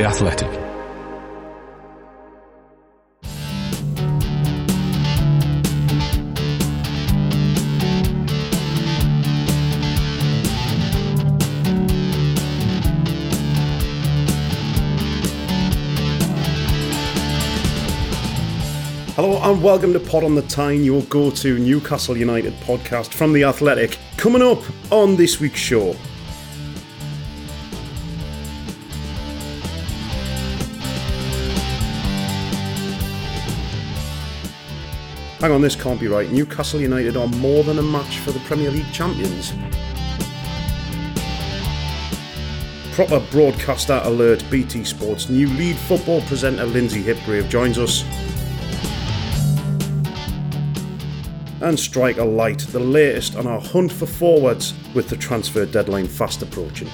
The Athletic. Hello and welcome to Pod on the Tyne, your go to Newcastle United podcast from The Athletic. Coming up on this week's show. Hang on, this can't be right. Newcastle United are more than a match for the Premier League champions. Proper broadcaster alert BT Sports new lead football presenter Lynsey Hipgrave joins us. And strike a Light, the latest on our hunt for forwards with the transfer deadline fast approaching.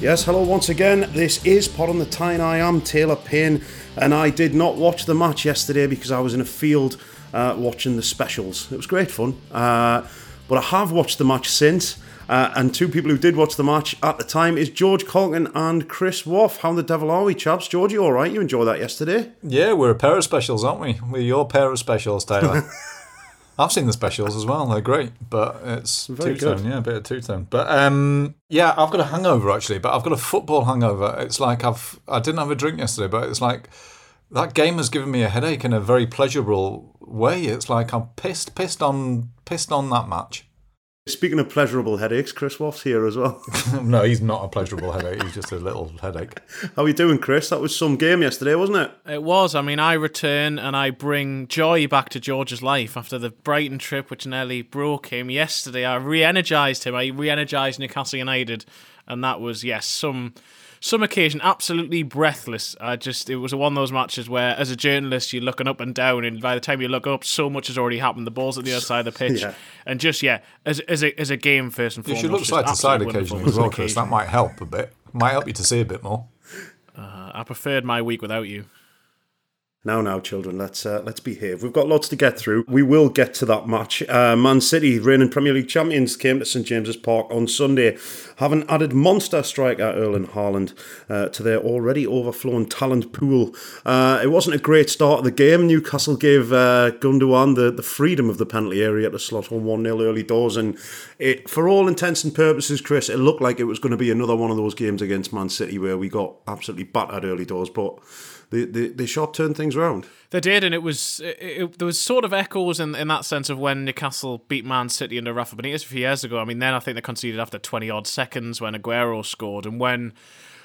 Yes, hello once again. This is Pod on the Tyne. I am Taylor Payne, and I did not watch the match yesterday because I was in a field uh, watching the specials. It was great fun, uh, but I have watched the match since. Uh, and two people who did watch the match at the time is George Caulkin and Chris Waugh. How the devil are we, chaps? George, you all right? You enjoyed that yesterday? Yeah, we're a pair of specials, aren't we? We're your pair of specials, Taylor. I've seen the specials as well. They're great, but it's two tone. Yeah, a bit of two tone. But um, yeah, I've got a hangover actually, but I've got a football hangover. It's like I've I didn't have a drink yesterday, but it's like that game has given me a headache in a very pleasurable way. It's like I'm pissed, pissed on, pissed on that match. Speaking of pleasurable headaches, Chris Waugh's here as well. no, he's not a pleasurable headache. He's just a little headache. How are you doing, Chris? That was some game yesterday, wasn't it? It was. I mean, I return and I bring joy back to George's life after the Brighton trip, which nearly broke him. Yesterday, I re-energized him. I re-energized Newcastle United, and that was yes, some some occasion absolutely breathless. I just it was one of those matches where, as a journalist, you're looking up and down, and by the time you look up, so much has already happened. The ball's at the other side of the pitch, yeah. and just yeah, as as a as a game first and foremost, you should look side to side occasionally as well, Chris. That might help a bit. Might help you to see a bit more. Uh, I preferred my week without you. Now, now, children, let's uh, let's behave. We've got lots to get through. We will get to that match. Uh, Man City, reigning Premier League champions, came to St James's Park on Sunday, having added monster striker Erling Haaland uh, to their already overflowing talent pool. Uh, it wasn't a great start of the game. Newcastle gave uh, Gundogan the, the freedom of the penalty area to slot on 1 0 early doors, and it, for all intents and purposes, Chris, it looked like it was going to be another one of those games against Man City where we got absolutely battered early doors, but they, they, they short turned things around. They did, and it was it, it, there was sort of echoes in, in that sense of when Newcastle beat Man City under Rafa Benitez a few years ago. I mean, then I think they conceded after twenty odd seconds when Aguero scored, and when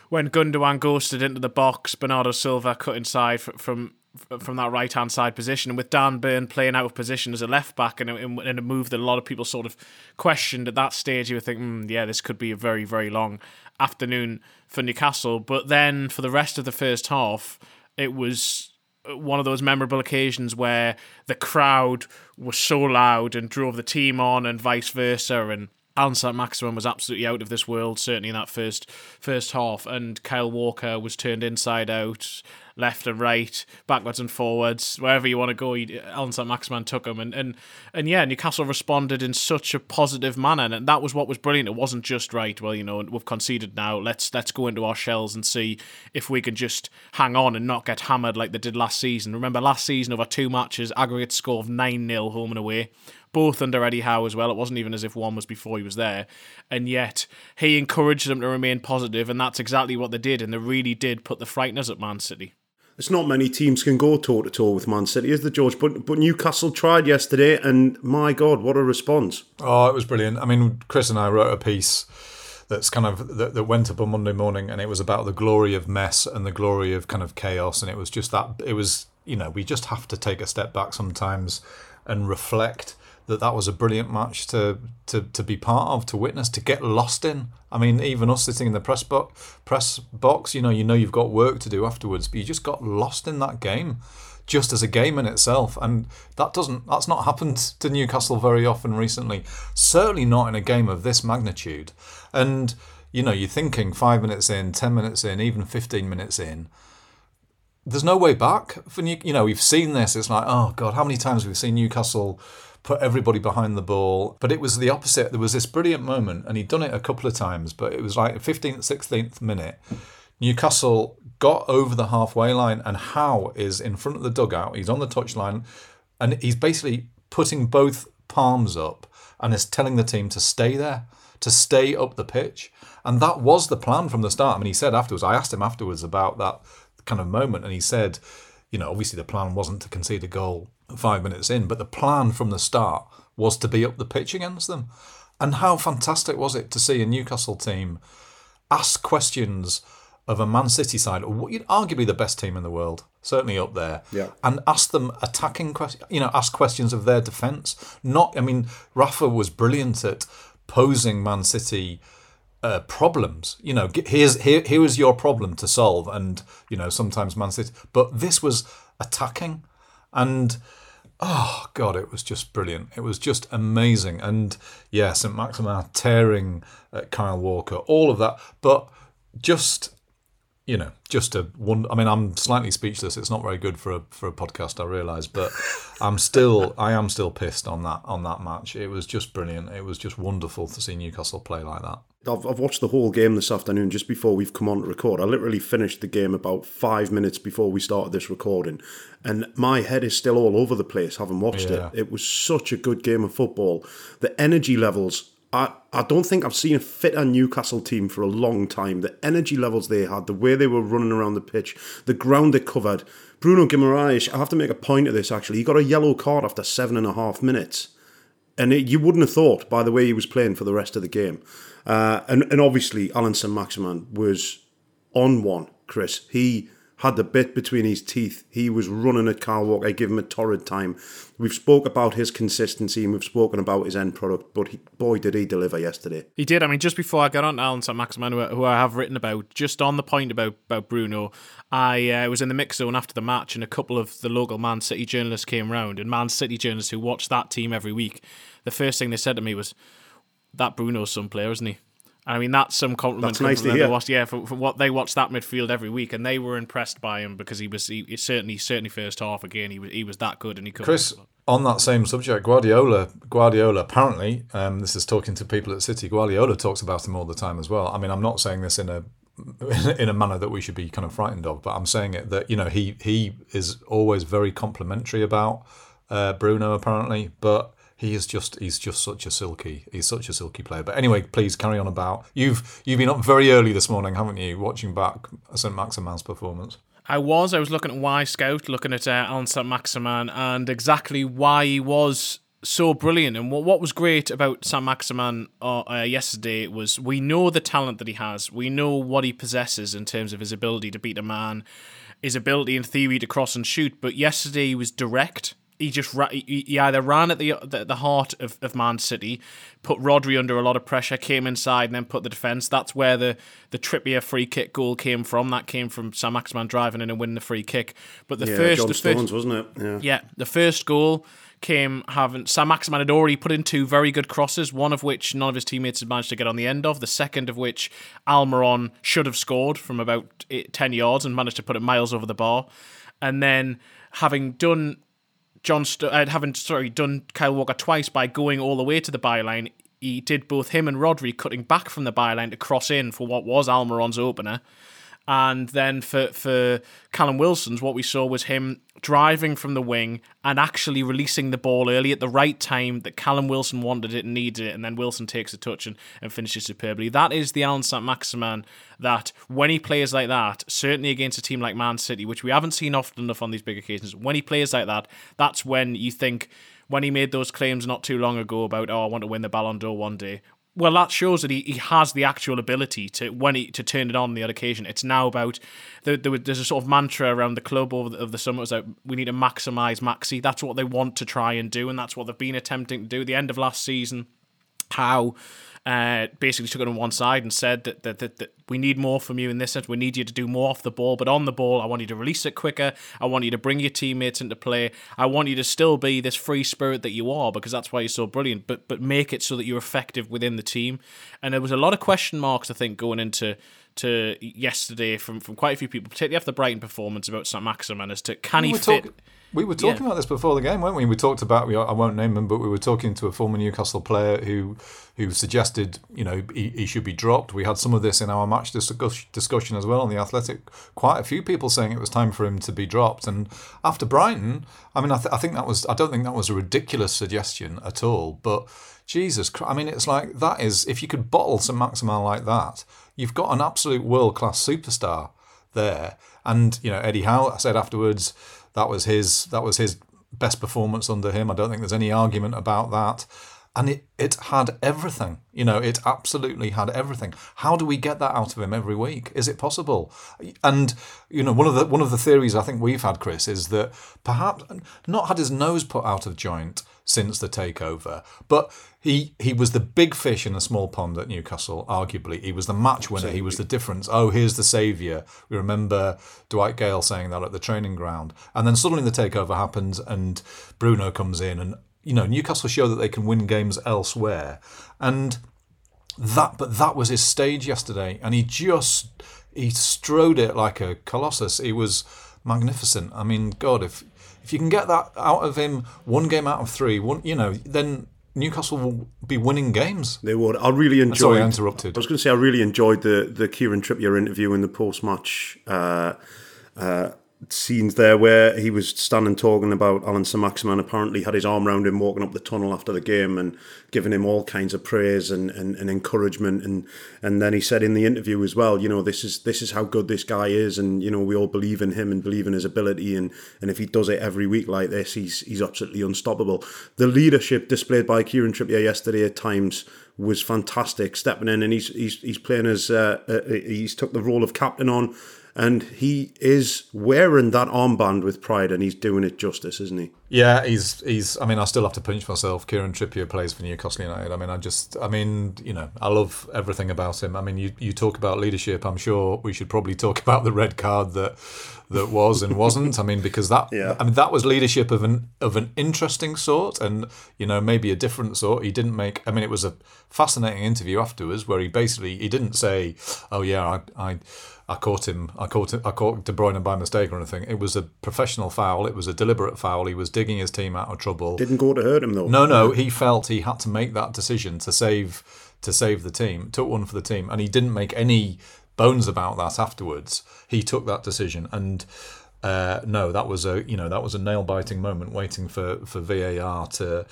when Gundogan ghosted into the box, Bernardo Silva cut inside from from that right hand side position, and with Dan Burn playing out of position as a left back, and in a move that a lot of people sort of questioned at that stage, you would think, mm, yeah, this could be a very very long afternoon for Newcastle. But then for the rest of the first half it was one of those memorable occasions where the crowd was so loud and drove the team on and vice versa and Allan Saint-Maximin was absolutely out of this world, certainly in that first first half, and Kyle Walker was turned inside out left and right, backwards and forwards, wherever you want to go. Allan Saint-Maximin took him, and, and and yeah, Newcastle responded in such a positive manner, and that was what was brilliant. It wasn't just right. Well, you know, we've conceded now. Let's let's go into our shells and see if we can just hang on and not get hammered like they did last season. Remember, last season over two matches, aggregate score of nine 0 home and away both under Eddie Howe as well. It wasn't even as if one was before he was there. And yet, he encouraged them to remain positive, and that's exactly what they did. And they really did put the frighteners at Man City. It's not many teams can go toe to toe with Man City, is the George? But but Newcastle tried yesterday, and my God, what a response! Oh, it was brilliant. I mean, Chris and I wrote a piece that's kind of that, that went up on Monday morning, and it was about the glory of mess and the glory of kind of chaos, and it was just that it was you know, we just have to take a step back sometimes and reflect that that was a brilliant match to, to, to be part of, to witness, to get lost in. I mean, even us sitting in the press box, press box, you know, you know you've got work to do afterwards, but you just got lost in that game, just as a game in itself, and that doesn't that's not happened to Newcastle very often recently. Certainly not in a game of this magnitude. And you know, you're thinking five minutes in, ten minutes in, even fifteen minutes in there's no way back for. You know, we've seen this. It's like, oh god, how many times have we've seen Newcastle put everybody behind the ball. But it was the opposite. There was this brilliant moment, and he'd done it a couple of times, but it was like 15th, 16th minute. Newcastle got over the halfway line, and Howe is in front of the dugout. He's on the touchline, and he's basically putting both palms up and is telling the team to stay there, to stay up the pitch. And that was the plan from the start. I mean, he said afterwards, I asked him afterwards about that kind of moment, and he said, you know, obviously the plan wasn't to concede a goal five minutes in, but the plan from the start was to be up the pitch against them. And how fantastic was it to see a Newcastle team ask questions of a Man City side, arguably the best team in the world, certainly up there, yeah. and ask them attacking questions, you know, ask questions of their defence. Not, I mean, Rafa was brilliant at posing Man City uh, problems. You know, here's here here is your problem to solve, and you know sometimes Man City, but this was attacking, and oh god, it was just brilliant. It was just amazing, and yeah, St Maximin tearing at Kyle Walker, all of that, but just you know, just a one. I mean, I'm slightly speechless. It's not very good for a for a podcast, I realise, but I'm still, I am still pissed on that on that match. It was just brilliant. It was just wonderful to see Newcastle play like that. I've, I've watched the whole game this afternoon just before we've come on to record. I literally finished the game about five minutes before we started this recording, and my head is still all over the place having watched yeah. it. It was such a good game of football. The energy levels I, I don't think I've seen a fitter Newcastle team for a long time. The energy levels they had, the way they were running around the pitch, the ground they covered. Bruno Guimaraes, I have to make a point of this actually. He got a yellow card after seven and a half minutes. And it, you wouldn't have thought by the way he was playing for the rest of the game. Uh, and, and obviously, Allan St Maximin was on one, Chris. He had the bit between his teeth. He was running at Kyle Walker. I give him a torrid time. We've spoke about his consistency and we've spoken about his end product, but he, boy, did he deliver yesterday. He did. I mean, just before I got on to Allan St. Maximin, who I have written about, just on the point about, about Bruno, I uh, was in the mix zone after the match and a couple of the local Man City journalists came round and Man City journalists who watch that team every week, the first thing they said to me was, that Bruno's some player, isn't he? I mean, that's some compliment. That's nice to hear. Watched, yeah, for, for, what they watched that midfield every week, and they were impressed by him because he was he, certainly certainly first half again. He was he was that good, and he could. Chris, on that same subject, Guardiola, Guardiola apparently, um, this is talking to people at City. Guardiola talks about him all the time as well. I mean, I'm not saying this in a in a manner that we should be kind of frightened of, but I'm saying it that you know he he is always very complimentary about uh, Bruno apparently, but he is just he's just such a silky he's such a silky player. But anyway, please carry on about you've you've been up very early this morning, haven't you? Watching back St Maximin's performance. I was. I was looking at Wyscout, looking at uh, Allan St Maximin, and exactly why he was so brilliant. And what what was great about St Maximin uh, uh, yesterday was we know the talent that he has. We know what he possesses in terms of his ability to beat a man, his ability in theory to cross and shoot. But yesterday he was direct he just he either ran at the the, the heart of, of Man City, put Rodri under a lot of pressure, came inside and then put the defence. That's where the the Trippier free kick goal came from. That came from St Maximin driving in and winning the free kick. But the yeah, first, John the Stones, first, wasn't it? Yeah. yeah, the first goal came having St Maximin had already put in two very good crosses, one of which none of his teammates had managed to get on the end of, the second of which Almiron should have scored from about eight, 10 yards and managed to put it miles over the bar. And then having done John St- uh, having sorry done Kyle Walker twice by going all the way to the byline. He did both him and Rodri cutting back from the byline to cross in for what was Almiron's opener. And then for, for Callum Wilson's, what we saw was him driving from the wing and actually releasing the ball early at the right time that Callum Wilson wanted it and needed it, and then Wilson takes a touch and, and finishes superbly. That is the Alan St. Maximin that when he plays like that, certainly against a team like Man City, which we haven't seen often enough on these big occasions, when he plays like that, that's when you think when he made those claims not too long ago about, oh, I want to win the Ballon d'Or one day, well, that shows that he, he has the actual ability to when he to turn it on, the odd occasion. It's now about there, there, there's a sort of mantra around the club over the, of the summer was that we need to maximise Maxi. That's what they want to try and do, and that's what they've been attempting to do. At the end of last season, how uh, basically took it on one side and said that, that, that, that, we need more from you in this sense. We need you to do more off the ball, but on the ball, I want you to release it quicker. I want you to bring your teammates into play. I want you to still be this free spirit that you are because that's why you're so brilliant. But but make it so that you're effective within the team. And there was a lot of question marks, I think, going into to yesterday from, from quite a few people, particularly after the Brighton performance about St Maximin as to can we he fit. Talk- we were talking yeah. about this before the game, weren't we? We talked about we, I won't name him, but we were talking to a former Newcastle player who who suggested you know he, he should be dropped. We had some of this in our match discussion as well on the Athletic. Quite a few people saying it was time for him to be dropped. And after Brighton, I mean, I, th- I think that was I don't think that was a ridiculous suggestion at all. But Jesus, Christ, I mean, it's like that is if you could bottle some Maximin like that, you've got an absolute world class superstar there. And you know, Eddie Howe said afterwards that was his that was his best performance under him. I don't think there's any argument about that. And it, it had everything. You know, it absolutely had everything. How do we get that out of him every week? Is it possible? And you know, one of the one of the theories I think we've had, Chris, is that perhaps not had his nose put out of joint since the takeover, but he he was the big fish in a small pond at Newcastle. Arguably, he was the match winner. He was the difference. Oh, here's the saviour. We remember Dwight Gayle saying that at the training ground, and then suddenly the takeover happens, and Bruno comes in, and you know Newcastle show that they can win games elsewhere, and that but that was his stage yesterday, and he just he strode it like a colossus. He was magnificent. I mean, God, if if you can get that out of him, one game out of three, one you know, then Newcastle will be winning games. They would. I really enjoyed. Sorry, I interrupted. I was going to say I really enjoyed the the Kieran Trippier interview in the post match uh, uh, scenes there where he was standing talking about Alan Saint-Maximin apparently had his arm around him walking up the tunnel after the game and giving him all kinds of praise and, and, and encouragement. And and then he said in the interview as well you know this is this is how good this guy is. And you know we all believe in him and believe in his ability. And and if he does it every week like this he's he's absolutely unstoppable. The leadership displayed by Kieran Trippier yesterday at times was fantastic. Stepping in and he's he's, he's playing as uh, uh, he's took the role of captain on and he is wearing that armband with pride, and he's doing it justice, isn't he? Yeah, he's he's. I mean, I still have to pinch myself. Kieran Trippier plays for Newcastle United. I mean, I just, I mean, you know, I love everything about him. I mean, you you talk about leadership. I'm sure we should probably talk about the red card that that was and wasn't. I mean, because that, yeah. I mean, that was leadership of an of an interesting sort, and you know, maybe a different sort. He didn't make. I mean, it was a fascinating interview afterwards where he basically he didn't say, "Oh yeah, I." I I caught him. I caught him, I caught De Bruyne by mistake or anything. It was a professional foul. It was a deliberate foul. He was digging his team out of trouble. Didn't go to hurt him though. No, no. He felt he had to make that decision to save to save the team. Took one for the team, and he didn't make any bones about that afterwards. He took that decision, and uh, no, that was a you know that was a nail biting moment, waiting for for VAR to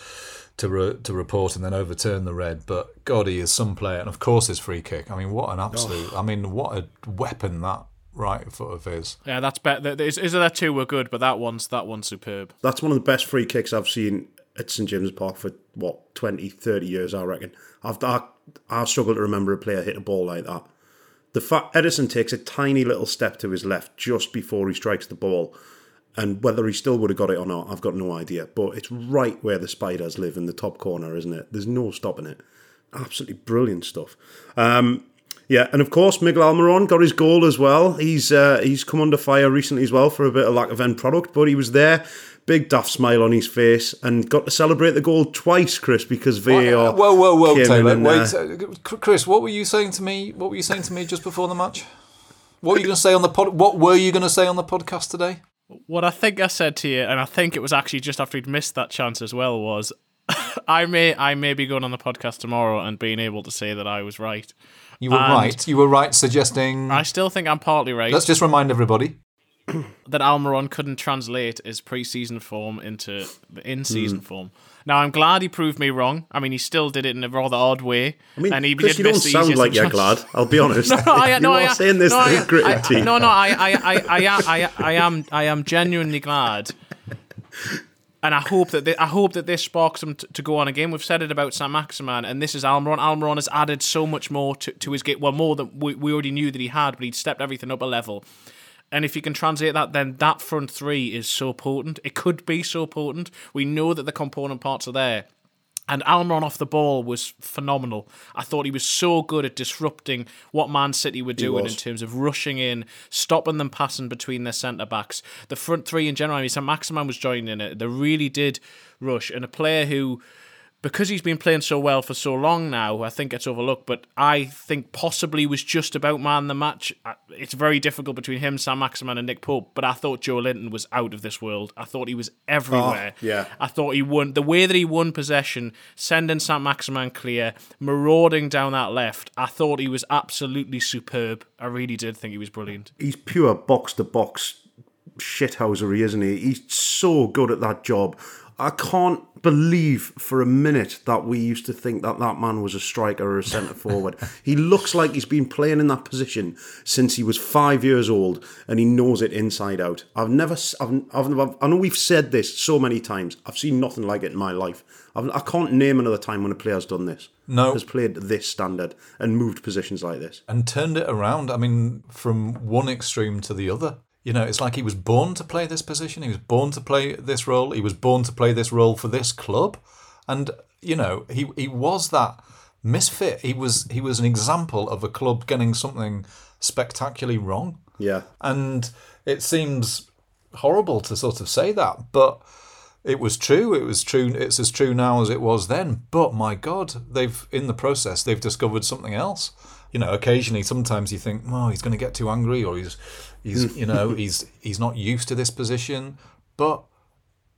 to re, to report and then overturn the red. But God, he is some player, and of course his free kick. I mean, what an absolute! Oh. I mean, what a weapon that right foot of his. Yeah, that's better. Is, is there two were good, but that one's that one's superb. That's one of the best free kicks I've seen at St James's Park for what 20, 30 years, I reckon. I've I, I struggle to remember a player hit a ball like that. The fact Ederson takes a tiny little step to his left just before he strikes the ball and whether he still would have got it or not, I've got no idea. But it's right where the spiders live in the top corner, isn't it? There's no stopping it. Absolutely brilliant stuff. Um, yeah, and of course Miguel Almiron got his goal as well. He's uh, he's come under fire recently as well for a bit of lack of end product, but he was there, big daft smile on his face, and got to celebrate the goal twice, Chris, because VAR. Whoa, whoa, whoa, Taylor! Wait, uh, Chris, what were you saying to me? What were you saying to me just before the match? What were you going to say on the pod? What were you going to say on the podcast today? What I think I said to you, and I think it was actually just after he'd missed that chance as well, was I may I may be going on the podcast tomorrow and being able to say that I was right. You were and right. You were right, suggesting. I still think I'm partly right. Let's just remind everybody that Almiron couldn't translate his pre-season form into the in-season mm. form. Now I'm glad he proved me wrong. I mean, he still did it in a rather odd way. I mean, and he Chris, you don't sound like you're glad. I'll be honest. no, I, no, I, saying this no, I, I, no, no, I, I, I, I, I, I am, I am genuinely glad and I hope that they, I hope that this sparks him t- to go on again. We've said it about Saint Maximin, and this is Almiron. Almiron has added so much more to, to his game. Well, more than we, we already knew that he had, but he'd stepped everything up a level. And if you can translate that, then that front three is so potent. It could be so potent. We know that the component parts are there. And Almiron off the ball was phenomenal. I thought he was so good at disrupting what Man City were doing in terms of rushing in, stopping them passing between their centre backs. The front three in general, I mean, St. Maximin was joining in it. They really did rush. And a player who because he's been playing so well for so long now, I think it's overlooked. But I think possibly was just about man the match. It's very difficult between him, St Maximin, and Nick Pope. But I thought Joelinton was out of this world. I thought he was everywhere. Oh, yeah. I thought he won the way that he won possession, sending St Maximin clear, marauding down that left. I thought he was absolutely superb. I really did think he was brilliant. He's pure box to box shithousery, isn't he? He's so good at that job. I can't believe for a minute that we used to think that that man was a striker or a centre forward. he looks like he's been playing in that position since he was five years old, and he knows it inside out. I've never, I've, I've, I know we've said this so many times. I've seen nothing like it in my life. I've, I can not name another time when a player's done this. No, has played this standard and moved positions like this and turned it around. I mean, from one extreme to the other. You know, it's like he was born to play this position. He was born to play this role. He was born to play this role for this club, and you know, he he was that misfit. He was he was an example of a club getting something spectacularly wrong. Yeah, and it seems horrible to sort of say that, but it was true. It was true. It's as true now as it was then. But my God, they've in the process they've discovered something else. You know, occasionally, sometimes you think, oh, he's going to get too angry, or he's He's hmm. you know he's he's not used to this position, but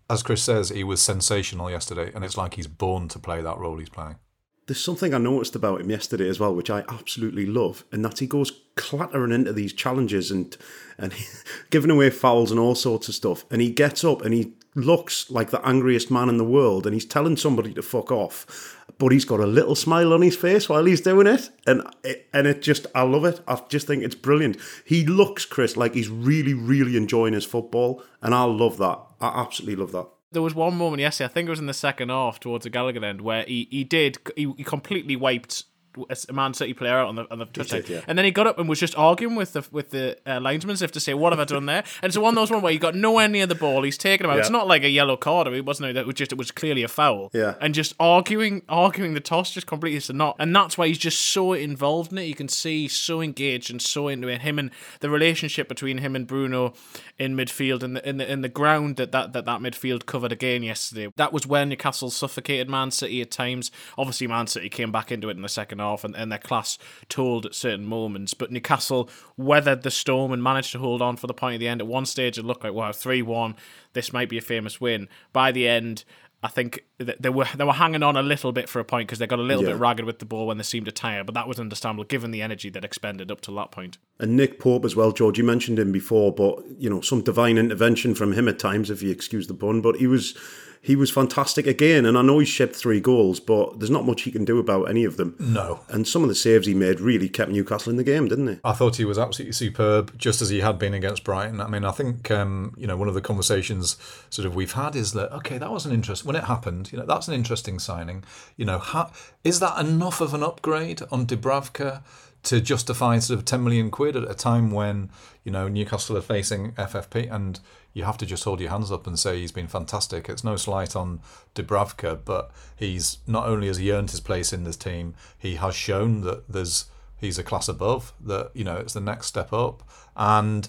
as Chris says, he was sensational yesterday, and it's like he's born to play that role he's playing. There's something I noticed about him yesterday as well, which I absolutely love, and that he goes clattering into these challenges and and giving away fouls and all sorts of stuff, and he gets up and he looks like the angriest man in the world, and he's telling somebody to fuck off, but he's got a little smile on his face while he's doing it, and it, and it just I love it. I just think it's brilliant. He looks, Chris, like he's really, really enjoying his football, and I love that. I absolutely love that there was one moment yesterday, I think it was in the second half towards the Gallowgate end, where he, he did he, he completely wiped a Man City player out on the on the did, yeah. and then he got up and was just arguing with the with the uh, linesmen as if to say, "What have I done there?" And so one of those one where he got nowhere near the ball. He's taken him out. Yeah. It's not like a yellow card. Or it wasn't. It was just it was clearly a foul. Yeah, and just arguing arguing the toss just completely is not, and that's why he's just so involved in it. You can see he's so engaged and so into it. Him and the relationship between him and Bruno in midfield and the in the in the ground that that that, that midfield covered again yesterday. That was where Newcastle suffocated Man City at times. Obviously, Man City came back into it in the second half, and, and their class told at certain moments. But Newcastle weathered the storm and managed to hold on for the point at the end. At one stage, it looked like wow, three one. This might be a famous win. By the end, I think they were they were hanging on a little bit for a point because they got a little yeah. bit ragged with the ball when they seemed to tire, but that was understandable given the energy that expended up to that point. And Nick Pope as well, George. You mentioned him before, but you know some divine intervention from him at times, if you excuse the pun. But he was he was fantastic again. And I know he shipped three goals, but there's not much he can do about any of them. No. And some of the saves he made really kept Newcastle in the game, didn't they? I thought he was absolutely superb, just as he had been against Brighton. I mean, I think um, you know one of the conversations sort of we've had is that okay, that was an interest when it happened. You know, that's an interesting signing. You know, ha- is that enough of an upgrade on Dubravka? to justify sort of 10 million quid at a time when you know Newcastle are facing FFP and you have to just hold your hands up and say he's been fantastic. It's no slight on Dubravka, but he's not only has he earned his place in this team, he has shown that there's he's a class above. That you know it's the next step up, and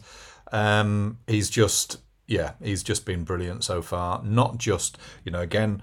um, he's just yeah he's just been brilliant so far. Not just you know again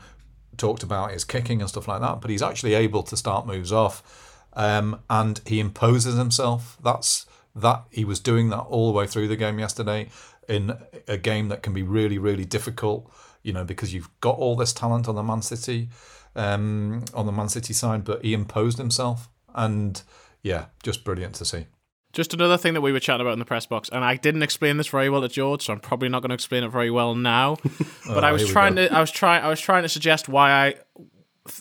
talked about his kicking and stuff like that, but he's actually able to start moves off, um, and he imposes himself. That's that he was doing that all the way through the game yesterday in a game that can be really, really difficult, you know, because you've got all this talent on the Man City, um, on the Man City side, but he imposed himself, and yeah, just brilliant to see. Just another thing that we were chatting about in the press box, and I didn't explain this very well to George, so I'm probably not going to explain it very well now. but oh, I was trying to, I was trying, I was trying to suggest why I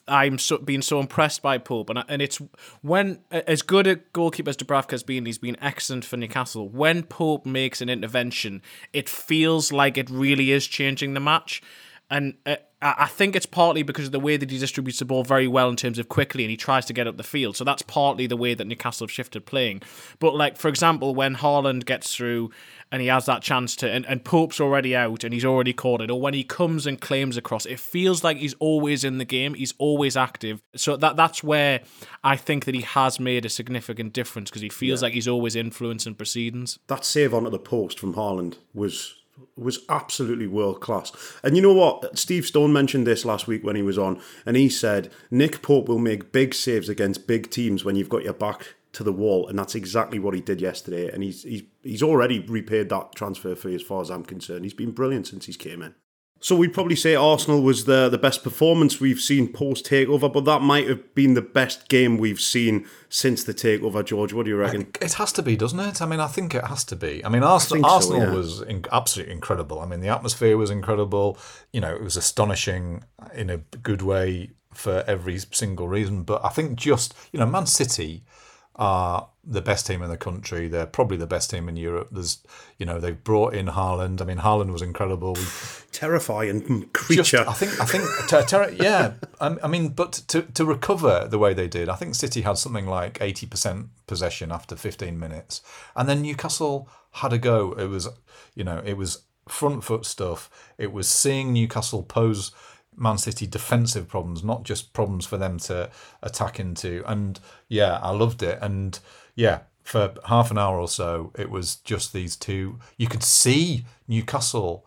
I'm so, being so impressed by Pope, and and it's when as good a goalkeeper as Dubravka has been, he's been excellent for Newcastle. When Pope makes an intervention, it feels like it really is changing the match. And uh, I think it's partly because of the way that he distributes the ball very well in terms of quickly and he tries to get up the field. So that's partly the way that Newcastle have shifted playing. But, like, for example, when Haaland gets through and he has that chance to, and, and Pope's already out and he's already caught it, or when he comes and claims across, it feels like he's always in the game, he's always active. So that that's where I think that he has made a significant difference because he feels yeah. like he's always influencing proceedings. That save onto the post from Haaland was was absolutely world class. And you know what? Steve Stone mentioned this last week when he was on, and he said Nick Pope will make big saves against big teams when you've got your back to the wall, and that's exactly what he did yesterday. And he's he's he's already repaid that transfer fee, as far as I'm concerned. He's been brilliant since he's came in. So we'd probably say Arsenal was the the best performance we've seen post takeover, but that might have been the best game we've seen since the takeover. George, what do you reckon? It has to be, doesn't it? I mean, I think it has to be. I mean, Arsenal, I Arsenal yeah. was in, absolutely incredible. I mean, the atmosphere was incredible. You know, it was astonishing in a good way for every single reason. But I think just you know, Man City are the best team in the country. They're probably the best team in Europe. There's, you know, they've brought in Haaland. I mean, Haaland was incredible. Terrifying creature. Just, I think. I think. Ter- ter- yeah. Um, I, mean, but to to recover the way they did, I think City had something like eighty percent possession after fifteen minutes, and then Newcastle had a go. It was, you know, it was front foot stuff. It was seeing Newcastle pose Man City defensive problems, not just problems for them to attack into. And yeah, I loved it. And yeah, for half an hour or so, it was just these two. You could see Newcastle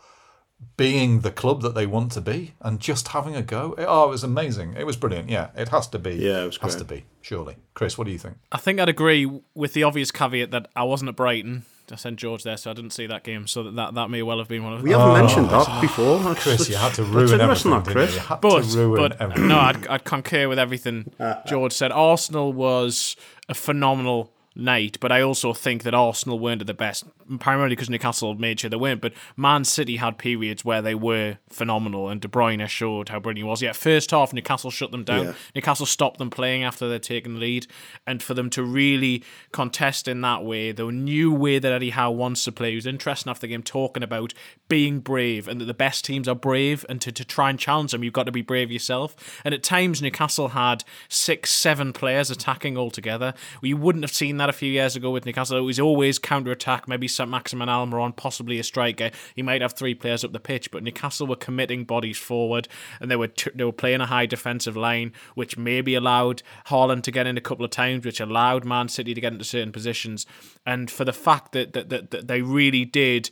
being the club that they want to be and just having a go. oh, it was amazing. It was brilliant. Yeah, it has to be. Yeah, it was has to be. Surely, Chris, what do you think? I think I'd agree with the obvious caveat that I wasn't at Brighton. I sent George there, so I didn't see that game. So that that, that may well have been one of. We haven't oh, mentioned that before, That's Chris. You had to ruin everything, that, Chris. You? You but, but everything. no, I'd, I'd concur with everything uh, uh. George said. Arsenal was a phenomenal night, but I also think that Arsenal weren't at the best, primarily because Newcastle made sure they weren't. But Man City had periods where they were phenomenal, and De Bruyne showed how brilliant he was. Yeah, first half, Newcastle shut them down. Yeah. Newcastle stopped them playing after they'd taken the lead, and for them to really contest in that way, the new way that Eddie Howe wants to play, he was interesting after the game talking about being brave and that the best teams are brave, and to, to try and challenge them, you've got to be brave yourself. And at times, Newcastle had six, seven players attacking altogether. We wouldn't have seen that that a few years ago with Newcastle. It was always counter attack, maybe St. Maximin Almiron, possibly a striker. He might have three players up the pitch, but Newcastle were committing bodies forward and they were t- they were playing a high defensive line, which maybe allowed Haaland to get in a couple of times, which allowed Man City to get into certain positions. And for the fact that, that, that, that they really did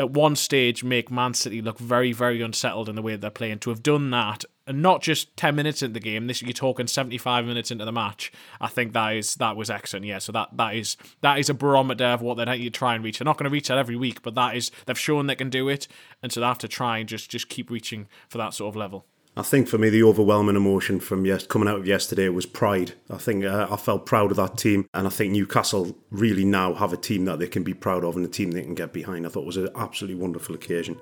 at one stage make Man City look very, very unsettled in the way they're playing. To have done that, and not just ten minutes into the game, this you're talking seventy five minutes into the match. I think that is that was excellent. Yeah, so that that is that is a barometer of what they to try and reach. They're not going to reach that every week, but that is they've shown they can do it, and so they have to try and just just keep reaching for that sort of level. I think for me, the overwhelming emotion from yes, coming out of yesterday was pride. I think uh, I felt proud of that team, and I think Newcastle really now have a team that they can be proud of and a team they can get behind. I thought it was an absolutely wonderful occasion.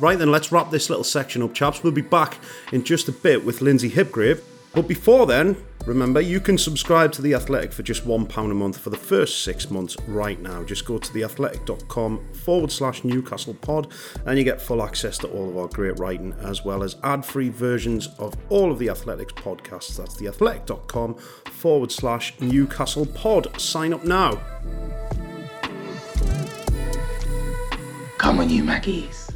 Right then, let's wrap this little section up, chaps. We'll be back in just a bit with Lynsey Hipgrave. But before then, remember you can subscribe to The Athletic for just £1 a month for the first six months right now. Just go to theathletic.com forward slash Newcastle pod and you get full access to all of our great writing as well as ad free versions of all of The Athletic's podcasts. That's theathletic.com forward slash Newcastle pod. Sign up now. Come on, you Mackies.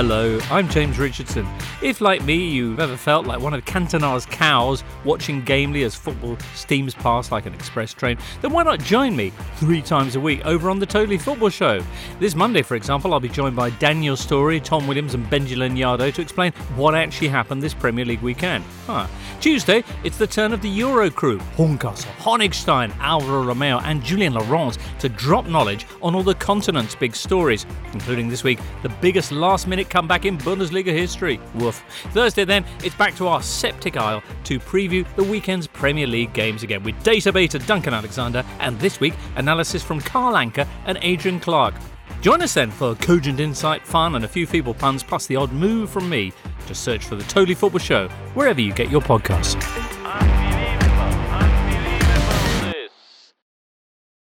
Hello, I'm James Richardson. If, like me, you've ever felt like one of Cantona's cows watching gamely as football steams past like an express train, then why not join me three times a week over on the Totally Football Show? This Monday, for example, I'll be joined by Daniel Storey, Tom Williams, and Benji Lanyado to explain what actually happened this Premier League weekend. Tuesday, it's the turn of the Euro crew Horncastle, Honigstein, Alvaro Romeo, and Julien Laurens to drop knowledge on all the continent's big stories, including this week the biggest last minute minute comeback in Bundesliga history. Woof. Thursday, then, it's back to our septic aisle to preview the weekend's Premier League games again with data beta Duncan Alexander and this week analysis from Carl Anka and Adrian Clark. Join us then for cogent insight, fun, and a few feeble puns, plus the odd move from me. Just search for the Totally Football Show wherever you get your podcasts.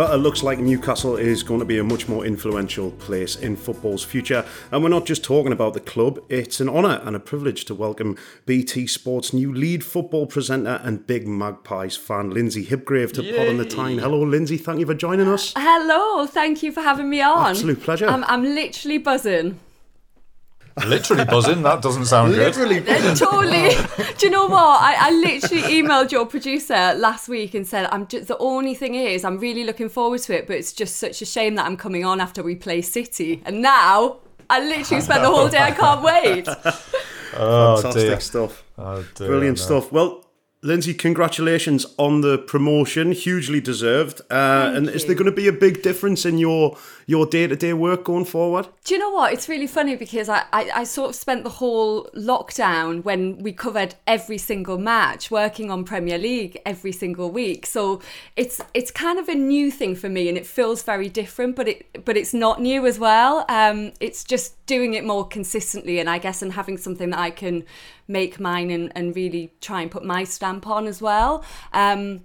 Well, it looks like Newcastle is going to be a much more influential place in football's future. And we're not just talking about the club, it's an honour and a privilege to welcome BT Sports' new lead football presenter and big Magpies fan, Lynsey Hipgrave, to Pod on the Tyne. Hello, Lynsey. Thank you for joining us. Hello, thank you for having me on. Absolute pleasure. I'm, I'm literally buzzing. Literally buzzing. That doesn't sound good. Literally. totally. Do you know what? I, I literally emailed your producer last week and said, "I'm just the only thing is I'm really looking forward to it, but it's just such a shame that I'm coming on after we play City." And now I literally spent the whole day. I can't wait. Oh, Fantastic dear. stuff. Oh, dear, Brilliant no. stuff. Well, Lynsey, congratulations on the promotion, hugely deserved. Uh, and is there going to be a big difference in your your day to day work going forward? Do you know what? It's really funny because I, I, I sort of spent the whole lockdown when we covered every single match, working on Premier League every single week. So it's it's kind of a new thing for me, and it feels very different. But it but it's not new as well. Um, it's just doing it more consistently, and I guess and having something that I can make mine and, and really try and put my stamp on as well. Um,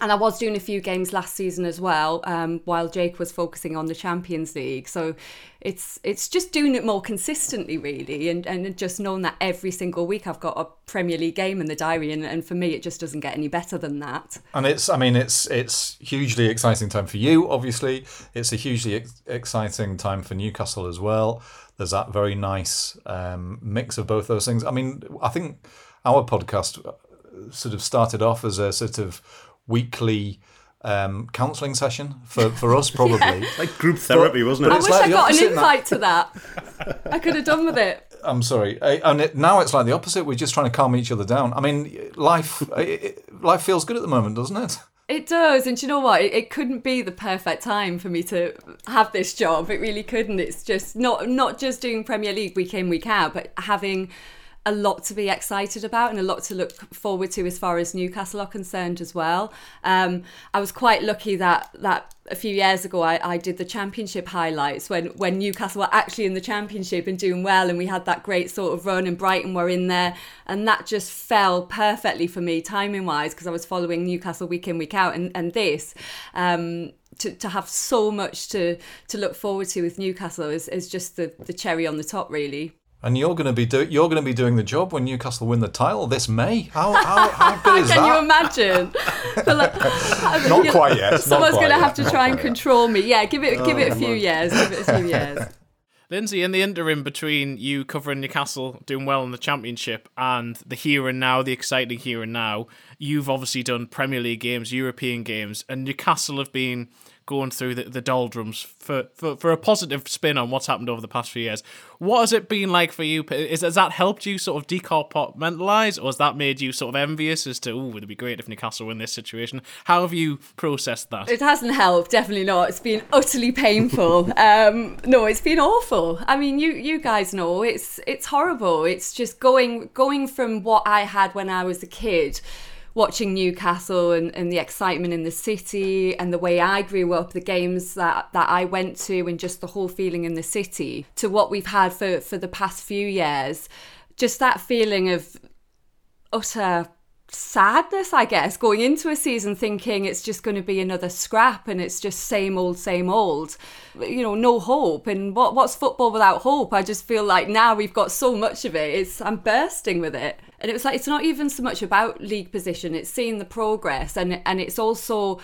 and I was doing a few games last season as well, um, while Jake was focusing on the Champions League. So it's it's just doing it more consistently, really, and, and just knowing that every single week I've got a Premier League game in the diary, and, and for me it just doesn't get any better than that. And it's, I mean, it's it's hugely exciting time for you. Obviously, it's a hugely ex- exciting time for Newcastle as well. There's that very nice um, mix of both those things. I mean, I think our podcast uh, sort of started off as a sort of weekly um, counselling session for, for us, probably. Like group therapy, wasn't it? I wish like I got an opposite now. invite to that. I could have done with it. I'm sorry. Uh, And it, now it's like the opposite. We're just trying to calm each other down. I mean, life it, it- life feels good at the moment, doesn't it? It does, and do you know what? It, it couldn't be the perfect time for me to have this job. It really couldn't. It's just not not just doing Premier League week in week out, but having a lot to be excited about and a lot to look forward to as far as Newcastle are concerned as well. Um, I was quite lucky that that a few years ago I, I did the championship highlights when when Newcastle were actually in the championship and doing well and we had that great sort of run and Brighton were in there and that just fell perfectly for me timing wise because I was following Newcastle week in week out and, and this um to, to have so much to to look forward to with Newcastle is, is just the, the cherry on the top really. And you're going to be do- you're going to be doing the job when Newcastle win the title this May. How how, how good is Can that? you imagine? Like, Not quite yet, Someone's going to have to try and control me. Yeah, give it give Oh, it a oh, few years. Give it a few years. Lynsey, in the interim between you covering Newcastle, doing well in the Championship, and the here and now, the exciting here and now, you've obviously done Premier League games, European games, and Newcastle have been going through the, the doldrums for, for, for a positive spin on what's happened over the past few years. What has it been like for you? Is, has that helped you sort of decompartmentalize, or has that made you sort of envious as to, oh, would it be great if Newcastle win this situation? How have you processed that? It hasn't helped, definitely not. It's been utterly painful. um, no, it's been awful. I mean, you you guys know it's it's horrible. It's just going going from what I had when I was a kid. Watching Newcastle and, and the excitement in the city and the way I grew up, the games that, that I went to, and just the whole feeling in the city, to what we've had for, for the past few years, just that feeling of utter sadness, I guess, going into a season thinking it's just going to be another scrap and it's just same old, same old. You know, no hope. And what what's football without hope? I just feel like now we've got so much of it. It's I'm bursting with it. And it was like it's not even so much about league position. It's seeing the progress and and it's also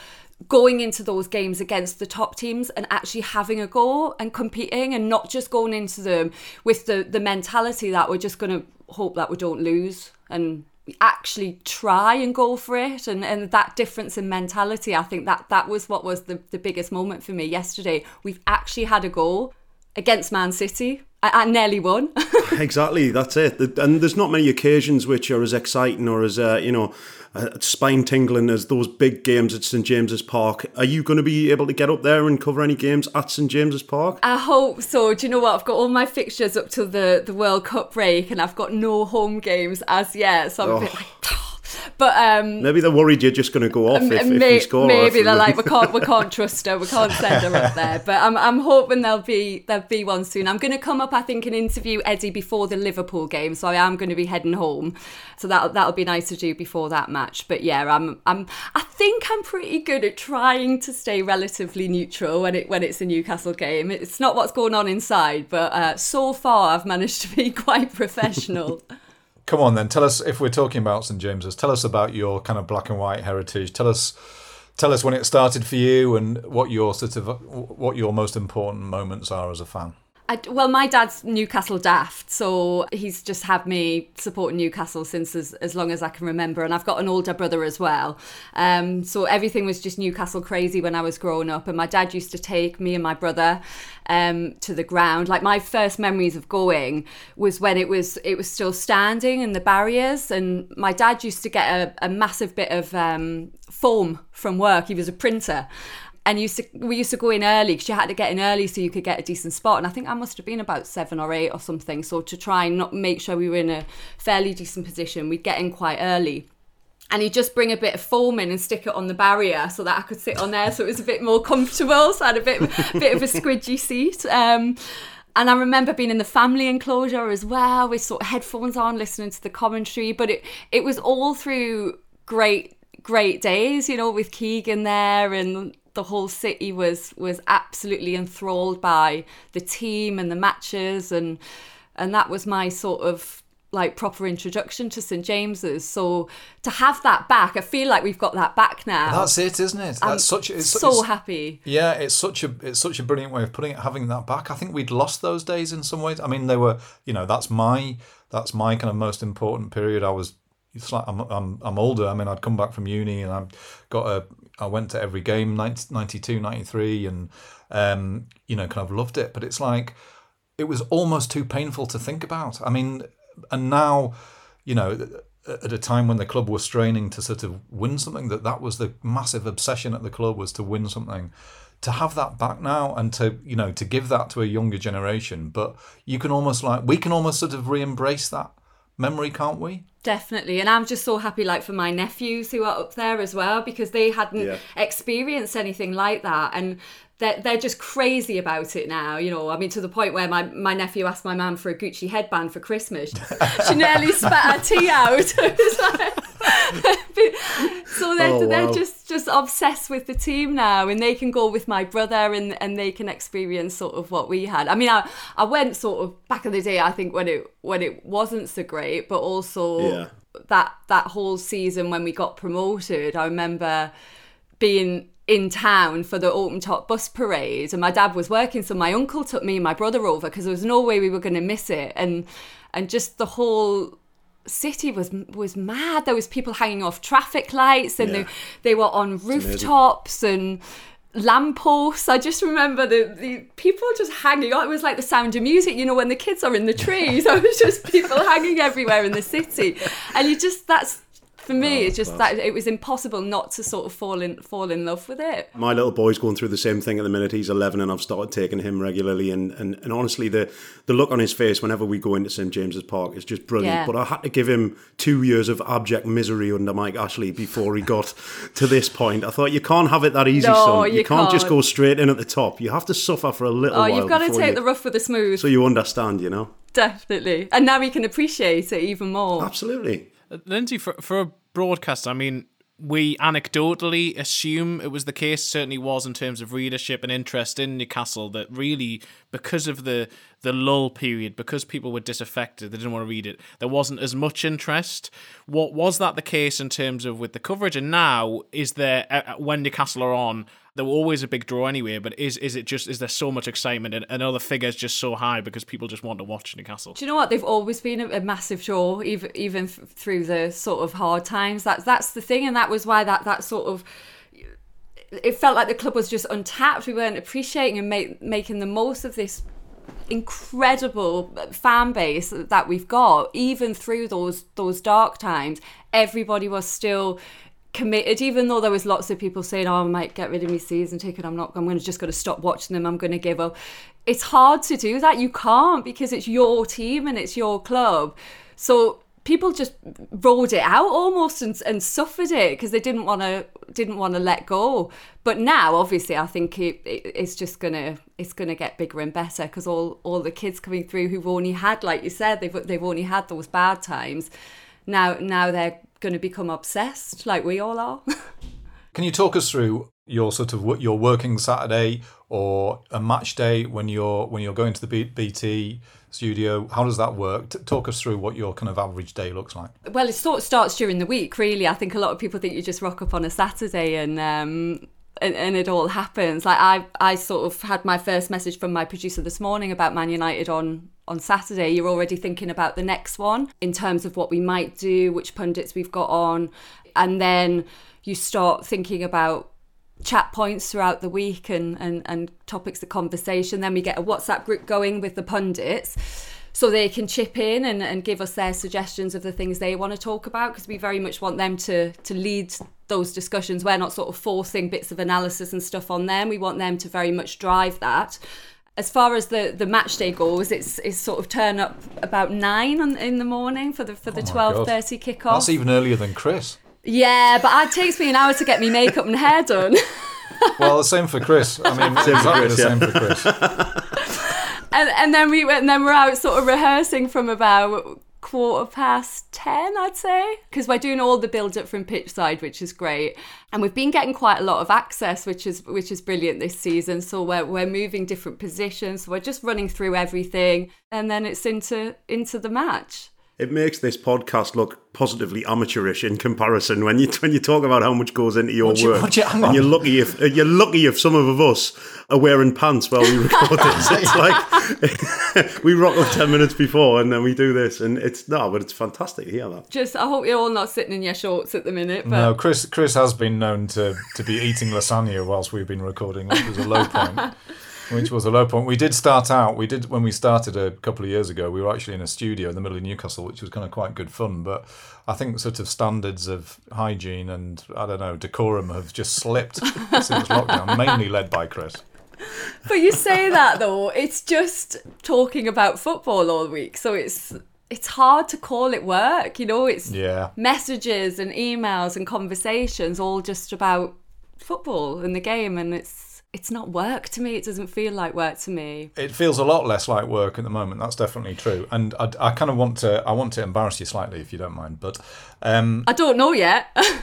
going into those games against the top teams and actually having a go and competing and not just going into them with the the mentality that we're just going to hope that we don't lose and actually try and go for it and, and that difference in mentality i think that that was what was the, the biggest moment for me yesterday we've actually had a goal against man city I, nearly won. exactly, that's it. And there's not many occasions which are as exciting or as uh, you know uh, spine tingling as those big games at St James's Park. Are you going to be able to get up there and cover any games at St James's Park? I hope so. Do you know what? I've got all my fixtures up to the the World Cup break, and I've got no home games as yet. So I'm oh. a bit like. But um, maybe they're worried you're just going to go off if, may, if you score. Maybe they're like, we can't, we can't trust her, we can't send her up there. But I'm, I'm hoping there'll be there'll be one soon. I'm going to come up, I think, and interview Eddie before the Liverpool game, so I am going to be heading home. So that that'll be nice to do before that match. But yeah, I'm I'm I think I'm pretty good at trying to stay relatively neutral when it when it's a Newcastle game. It's not what's going on inside, but uh, so far I've managed to be quite professional. Come on then tell us if we're talking about st james's tell us about your kind of black and white heritage. Tell us tell us when it started for you and what your sort of what your most important moments are as a fan I, well, my dad's Newcastle daft, so he's just had me supporting Newcastle since as, as long as I can remember. And I've got an older brother as well. Um, so everything was just Newcastle crazy when I was growing up. And my dad used to take me and my brother um, to the ground. Like my first memories of going was when it was it was still standing in the barriers. And my dad used to get a, a massive bit of um, from work. He was a printer and used to we used to go in early because you had to get in early so you could get a decent spot. And i think i must have been about seven or eight or something. So to try and not make sure we were in a fairly decent position we'd get in quite early. And he'd just bring a bit of foam in and stick it on the barrier so that I could sit on there so it was a bit more comfortable. So I had a bit, bit of a squidgy seat. Um, and I remember being in the family enclosure as well with sort of headphones on listening to the commentary. But it, it was all through great great days you know with Keegan there and the whole city was was absolutely enthralled by the team and the matches and and that was my sort of like proper introduction to St James's. So to have that back, I feel like we've got that back now. That's it, isn't it? That's I'm such. It's, so it's, happy. Yeah, it's such a it's such a brilliant way of putting it. Having that back, I think we'd lost those days in some ways. I mean, they were. You know, that's my that's my kind of most important period. I was. It's like I'm I'm I'm older. I mean, I'd come back from uni and I've got a I went to every game 92, 93 and um, you know kind of loved it. But it's like it was almost too painful to think about. I mean, and now you know at a time when the club was straining to sort of win something that that was the massive obsession at the club was to win something to have that back now and to you know to give that to a younger generation but you can almost like we can almost sort of re-embrace that memory can't we Definitely. And I'm just so happy, like, for my nephews who are up there as well, because they hadn't yeah. experienced anything like that. And they're, they're just crazy about it now, you know. I mean, to the point where my, my nephew asked my mum for a Gucci headband for Christmas. she nearly spat her tea out. so they're, oh, wow. they're just, just obsessed with the team now, and they can go with my brother and, and they can experience sort of what we had. I mean, I, I went sort of back in the day, I think, when it when it wasn't so great, but also yeah. that that whole season when we got promoted, I remember being in town for the open top bus parade and my dad was working so my uncle took me and my brother over because there was no way we were going to miss it and and just the whole city was was mad there was people hanging off traffic lights and yeah. they, they were on rooftops and lampposts. I just remember the, the people just hanging on. It was like the sound of music, you know, when the kids are in the trees. I was just people hanging everywhere in the city. And you just, that's for me, oh, it's just that it was impossible not to sort of fall in fall in love with it. My little boy's going through the same thing at the minute. He's 11, and I've started taking him regularly. And, and, and honestly, the the look on his face whenever we go into St James's Park is just brilliant. Yeah. But I had to give him two years of abject misery under Mike Ashley before he got to this point. I thought you can't have it that easy, no, son. You, you can't, can't, just go straight in at the top. You have to suffer for a little oh, while. you've got to take you, the rough with the smooth. So you understand, you know. Definitely, and now we can appreciate it even more. Absolutely. Lynsey, for for a broadcast, I mean, we anecdotally assume it was the case certainly was in terms of readership and interest in Newcastle that really because of the the lull period because people were disaffected they didn't want to read it there wasn't as much interest. What was that the case in terms of with the coverage? And now is there uh, uh, when Newcastle are on they were always a big draw anyway but is is it just is there so much excitement and, and are the figures just so high because people just want to watch Newcastle Do you know what? They've always been a, a massive draw, even even through the sort of hard times. That's that's the thing, and that was why that that sort of it felt like the club was just untapped. We weren't appreciating and make, making the most of this incredible fan base that we've got. Even through those those dark times, everybody was still committed even though there was lots of people saying oh I might get rid of my season ticket. I'm not I'm going to just going to stop watching them. I'm going to give up. It's hard to do that. You can't because it's your team and it's your club. So people just rolled it out almost and, and suffered it because they didn't want to didn't want to let go. But now obviously I think it, it, it's just gonna it's gonna get bigger and better because all all the kids coming through who've only had like you said they've they've only had those bad times now now they're going to become obsessed like we all are Can you talk us through your sort of your working Saturday or a match day when you're when you're going to the BT studio? How does that work? Talk us through what your kind of average day looks like. well it sort of starts during the week really i think a lot of people think you just rock up on a saturday and um and, and it all happens. Like i i sort of had my first message from my producer this morning about man united on on saturday. You're already thinking about the next one in terms of what we might do which pundits we've got on. And then you start thinking about chat points throughout the week and, and, and topics of conversation. Then we get a WhatsApp group going with the pundits so they can chip in and, and give us their suggestions of the things they want to talk about because we very much want them to to lead those discussions. We're not sort of forcing bits of analysis and stuff on them. We want them to very much drive that. As far as the, the match day goes, it's it's sort of turn up about nine on, in the morning for the for the Oh my twelve God. thirty kickoff. That's even earlier than Chris. Yeah, but it takes me an hour to get me makeup and hair done. Well, the same for Chris. I mean, Same for exactly Chris, the yeah. same for Chris. and and then we went and then we're out sort of rehearsing from about quarter past 10 i'd say. Because we're doing all the build up from pitch side which is great. And we've been getting quite a lot of access which is which is brilliant this season. So we're, we're moving different positions. So we're just running through everything. And then it's into into the match It makes this podcast look positively amateurish in comparison when you when you talk about how much goes into your Would you- work. would you- hang and on. you're lucky if uh, you're lucky if some of us are wearing pants while we record this. It's like we rock up ten minutes before and then we do this, and it's no, but it's fantastic to hear that. just i hope you're all not sitting in your shorts at the minute but No, Chris. Chris has been known to, to be eating lasagna whilst we've been recording, which was a low point. Which was a low point. We did start out. We did when we started a couple of years ago. We were actually in a studio in the middle of Newcastle, which was kind of quite good fun. But I think sort of standards of hygiene and I don't know decorum have just slipped since lockdown, mainly led by Chris. But you say that though, it's just talking about football all week, so it's it's hard to call it work. You know, it's Yeah. messages and emails and conversations all just about football and the game, and it's it's not work to me. It doesn't feel like work to me. It feels a lot less like work at the moment. That's definitely true. And I, I kind of want to I want to embarrass you slightly if you don't mind. But um, I don't know yet.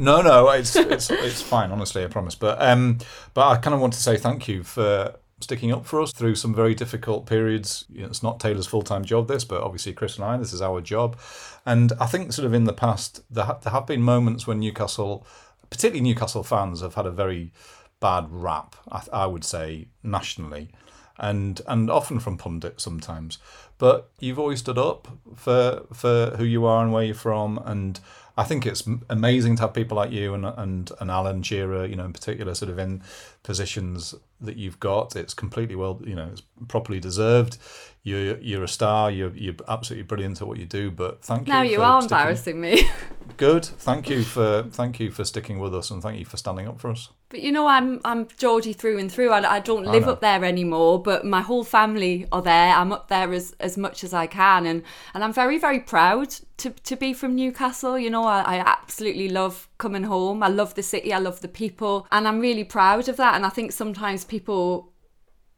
No, no, it's it's it's fine. Honestly, I promise. But um, but I kind of want to say thank you for sticking up for us through some very difficult periods. You know, it's not Taylor's full time job, this, but obviously Chris and I, this is our job. And I think sort of in the past there ha- there have been moments when Newcastle, particularly Newcastle fans, have had a very bad rap. I, I would say nationally. And and often from pundits sometimes, but you've always stood up for for who you are and where you're from, and I think it's amazing to have people like you and and and Alan Shearer, you know, in particular, sort of in positions that you've got. It's completely well, you know, it's properly deserved. You're you're a star. You're you're absolutely brilliant at what you do. But thank you. now you are sticking- embarrassing me. Good. Thank you for thank you for sticking with us and thank you for standing up for us. But you know, I'm I'm Geordie through and through. I, I don't live know. up there anymore, but my whole family are there. I'm up there as, as much as I can, and, and I'm very very proud to, to be from Newcastle. You know, I, I absolutely love coming home. I love the city. I love the people, and I'm really proud of that. And I think sometimes people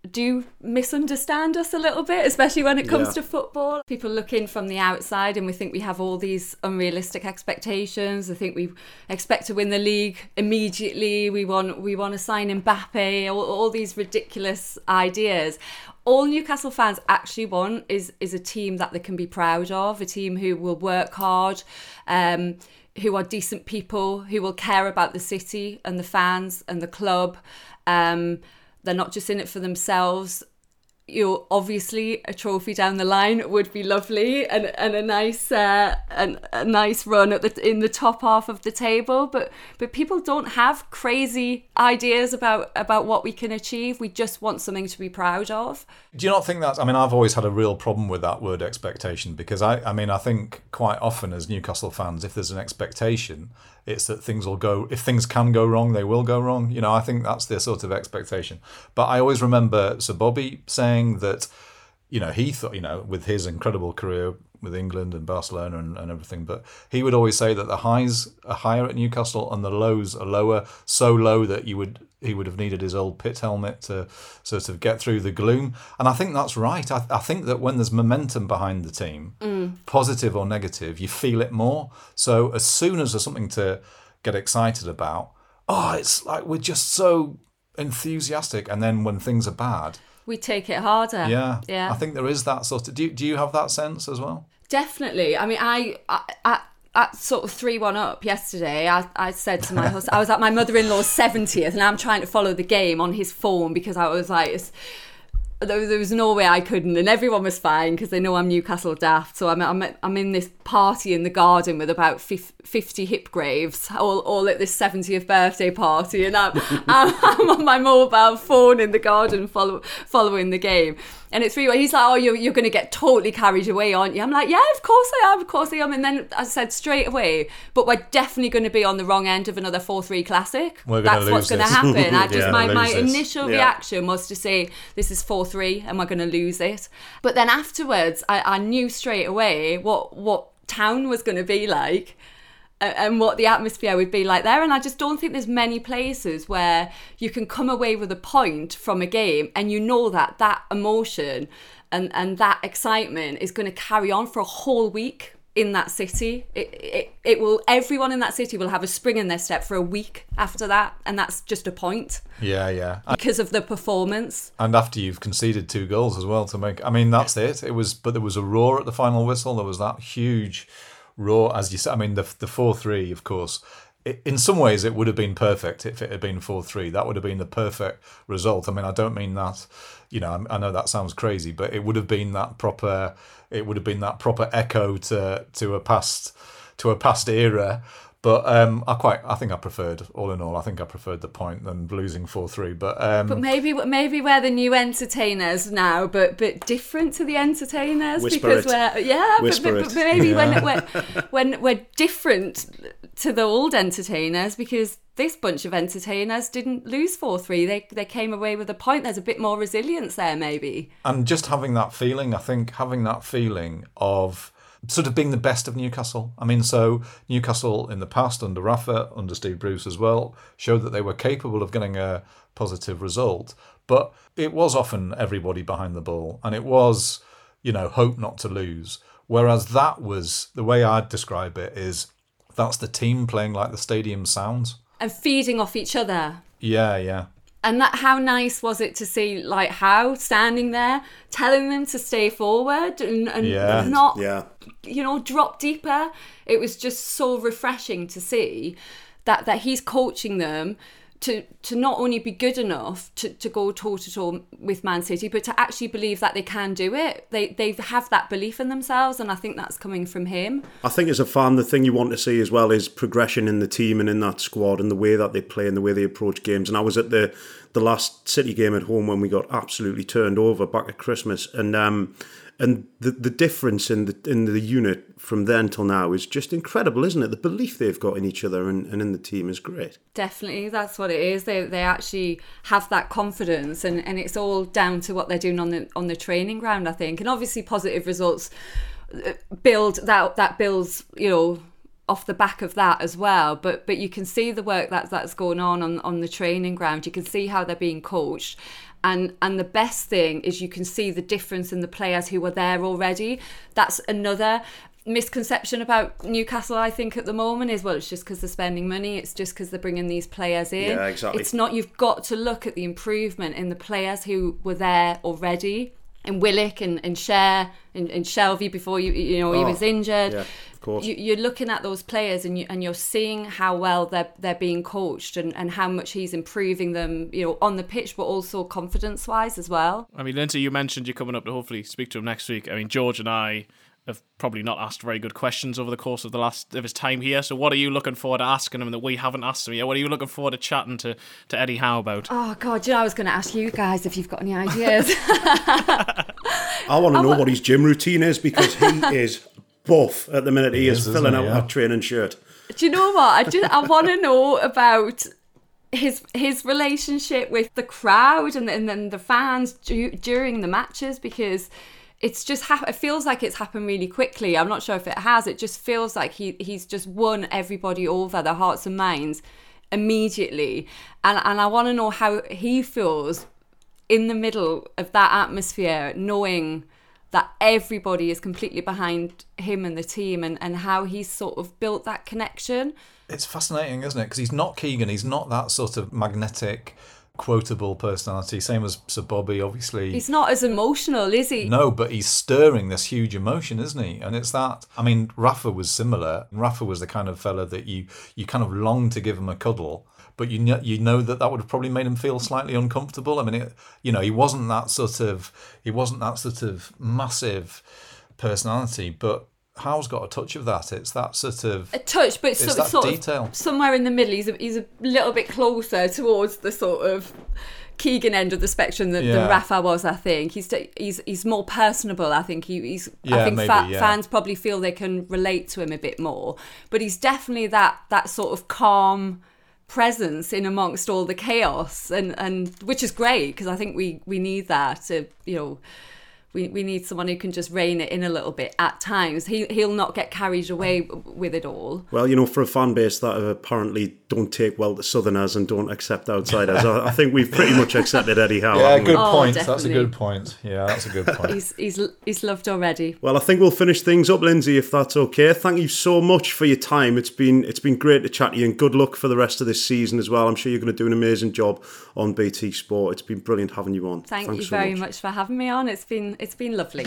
do misunderstand us a little bit, especially when it comes Yeah. to football. People look in from the outside and we think we have all these unrealistic expectations. I think we expect to win the league immediately. We want we want to sign Mbappe, all, all these ridiculous ideas. All Newcastle fans actually want is is a team that they can be proud of, a team who will work hard, um, who are decent people, who will care about the city and the fans and the club. Um, they're not just in it for themselves. You know, obviously a trophy down the line would be lovely and, and a nice uh, and a nice run at the in the top half of the table. But but people don't have crazy ideas about about what we can achieve. We just want something to be proud of. Do you not think that's? I mean, I've always had a real problem with that word expectation because I, I mean, I think quite often as Newcastle fans, if there's an expectation, it's that things will go. If things can go wrong, they will go wrong. You know, I think that's the sort of expectation. But I always remember Sir Bobby saying that, you know, he thought, you know, with his incredible career with England and Barcelona and, and everything, but he would always say that the highs are higher at Newcastle and the lows are lower, so low that you would he would have needed his old pit helmet to sort of get through the gloom. And I think that's right. I, I think that when there's momentum behind the team, mm. positive or negative, you feel it more. So as soon as there's something to get excited about, oh, it's like we're just so enthusiastic. And then when things are bad, We take it harder. yeah, yeah. I think there is that sort of. Do you, do you have that sense as well? Definitely. I mean, I, I, I at sort of three one up yesterday, I, I said to my husband, I was at my mother in law's seventieth, and I'm trying to follow the game on his phone because I was like. It's, there, there was no way I couldn't, and everyone was fine because they know I'm Newcastle daft. So I'm, I'm I'm in this party in the garden with about fif- fifty Hipgraves, all, all at this seventieth birthday party, and I'm, I'm, I'm on my mobile phone in the garden follow, following the game. And it's really he's like, oh, you're you're going to get totally carried away, aren't you? I'm like, yeah, of course I am, of course I am. And then I said straight away, but we're definitely going to be on the wrong end of another four three classic. We're gonna That's what's going to happen. I just Yeah, my my this. initial Yeah. reaction was to say this is four three and we're going to lose it. But then afterwards, I, I knew straight away what what town was going to be like and what the atmosphere would be like there. And I just don't think there's many places where you can come away with a point from a game and you know that that emotion and, and that excitement is going to carry on for a whole week in that city. It, it, it will, everyone in that city will have a spring in their step for a week after that. And that's just a point Yeah, yeah. because of the performance. And after you've conceded two goals as well to make, I mean, that's it. It was, but there was a roar at the final whistle. There was that huge roar, as you said. I mean, the the four three, of course. In some ways, it would have been perfect if it had been four three. That would have been the perfect result. I mean, I don't mean that. You know, I, I know that sounds crazy, but it would have been that proper. It would have been that proper echo to to a past to a past era. But um, I quite, I think I preferred, all in all, I think I preferred the point than losing four three. But um, But maybe maybe we're the new entertainers now, but but different to the entertainers Whisper because it. we're yeah, but, Whisper but, it. but maybe Yeah. when we're when we're different to the old entertainers because this bunch of entertainers didn't lose four three. They they came away with a point. There's a bit more resilience there, maybe. and just having that feeling, I think having that feeling of sort of being the best of Newcastle. I mean, so Newcastle in the past under Rafa, under Steve Bruce as well, showed that they were capable of getting a positive result, but it was often everybody behind the ball, and it was, you know, hope not to lose. Whereas that was the way I'd describe it is that's the team playing like the stadium sounds. And feeding off each other. Yeah, yeah. And that how nice was it to see like Howe standing there telling them to stay forward and, and Yeah. not Yeah. you know drop deeper. It was just so refreshing to see that that he's coaching them to to not only be good enough to, to go toe to toe with Man City, but to actually believe that they can do it. They they have that belief in themselves, and I think that's coming from him. I think as a fan, the thing you want to see as well is progression in the team and in that squad and the way that they play and the way they approach games. And I was at the the last City game at home when we got absolutely turned over back at Christmas, and um, and the the difference in the in the unit from then till now is just incredible, isn't it? The belief they've got in each other and, and in the team is great. Definitely, that's what it is. They they actually have that confidence, and, and it's all down to what they're doing on the on the training ground, I think. And obviously, positive results uh, build that that builds, you know, off the back of that as well. But but you can see the work that that's going on on on the training ground. You can see how they're being coached, And and the best thing is you can see the difference in the players who were there already. That's another misconception about Newcastle, I think, at the moment is well, it's just because they're spending money. It's just because they're bringing these players in. Yeah, exactly. It's not. You've got to look at the improvement in the players who were there already. And Willock and, and Schär and, and Shelvey before you you know he Oh, was injured. yeah, of course. You, you're looking at those players and you and you're seeing how well they're they're being coached and, and how much he's improving them, you know, on the pitch but also confidence wise as well. I mean, Lynsey, you mentioned you're coming up to hopefully speak to him next week. I mean, George and I have probably not asked very good questions over the course of the last of his time here. So, what are you looking forward to asking him that we haven't asked him yet? What are you looking forward to chatting to, to Eddie Howe about? Oh God, you know, I was going to ask you guys if you've got any ideas. I want to know what his gym routine is because he is buff at the minute. He, He is, is, filling out Yeah. that training shirt. Do you know what? I just I want to know about his his relationship with the crowd and, and then the fans du- during the matches because it's just hap- it feels like it's happened really quickly. I'm not sure if it has. It just feels like he he's just won everybody over their hearts and minds immediately, and and I want to know how he feels in the middle of that atmosphere, knowing that everybody is completely behind him and the team and, and how he's sort of built that connection. It's fascinating, isn't it? Because he's not Keegan. He's not that sort of magnetic, quotable personality. Same as Sir Bobby, obviously. He's not as emotional, is he? No, but he's stirring this huge emotion, isn't he? And it's that. I mean, Rafa was similar. Rafa was the kind of fella that you you kind of long to give him a cuddle, but you know you know that that would have probably made him feel slightly uncomfortable. I mean, it, you know, he wasn't that sort of he wasn't that sort of massive personality, but Howe's got a touch of that. It's that sort of A touch, but it's so, that sort detail. of somewhere in the middle. He's a, he's a little bit closer towards the sort of Keegan end of the spectrum than, Yeah. than Rafa was. I think he's he's he's more personable. I think he, he's. I think maybe, fa- yeah. fans probably feel they can relate to him a bit more. But he's definitely that that sort of calm presence in amongst all the chaos and and which is great because I think we we need that to you know we, we need someone who can just rein it in a little bit at times. He he'll not get carried away with it all. Well, you know, for a fan base that have apparently don't take well to Southerners and don't accept outsiders, I, I think we've pretty much accepted Eddie Howe. Yeah, haven't we? good Oh, point. That's a good point. Yeah, that's a good point. He's he's he's loved already. Well, I think we'll finish things up, Lynsey, if that's okay. Thank you so much for your time. It's been it's been great to chat to you, and good luck for the rest of this season as well. I'm sure you're going to do an amazing job on BT Sport. It's been brilliant having you on. Thank Thanks you so very much. for having me on. It's been it's been lovely.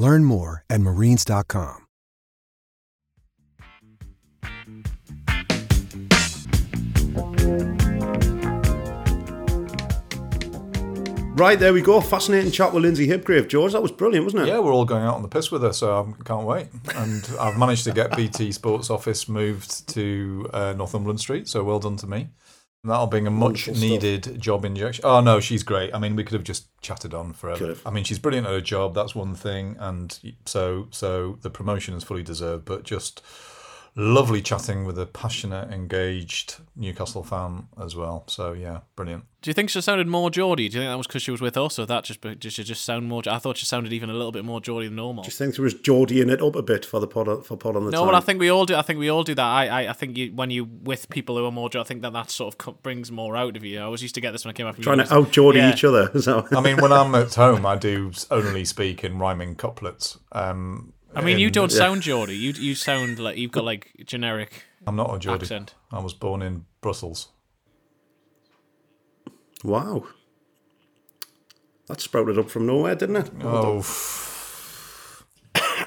Learn more at marines.com. Right, there we go. Fascinating chat with Lynsey Hipgrave. George, that was brilliant, wasn't it? Yeah, we're all going out on the piss with her, so I can't wait. And I've managed to get BT Sports office moved to uh, Northumberland Street, so well done to me. That'll bring a much Wonderful stuff. needed job injection. Oh no, she's great. I mean, we could have just chatted on forever. I mean, she's brilliant at her job. That's one thing, and so so the promotion is fully deserved. But just lovely chatting with a passionate, engaged Newcastle fan as well. So yeah, brilliant. Do you think she sounded more Geordie? Do you think that was because she was with us, or that just did she just sound more? I thought she sounded even a little bit more Geordie than normal. Do you think there was Geordie in it up a bit for the pod for pod on the No, Tyne? but I think we all do. I think we all do that. I, I, I think you, when you with people who are more, I think that that sort of co- brings more out of you. I always used to get this when I came up from Trying to out Geordie Yeah. each other. So. I mean, when I'm at home, I do only speak in rhyming couplets. Um, I mean, you don't sound Geordie. You you sound like you've got like generic I'm not a Geordie. accent. I was born in Brussels. Wow. That sprouted up from nowhere, didn't it? Oh,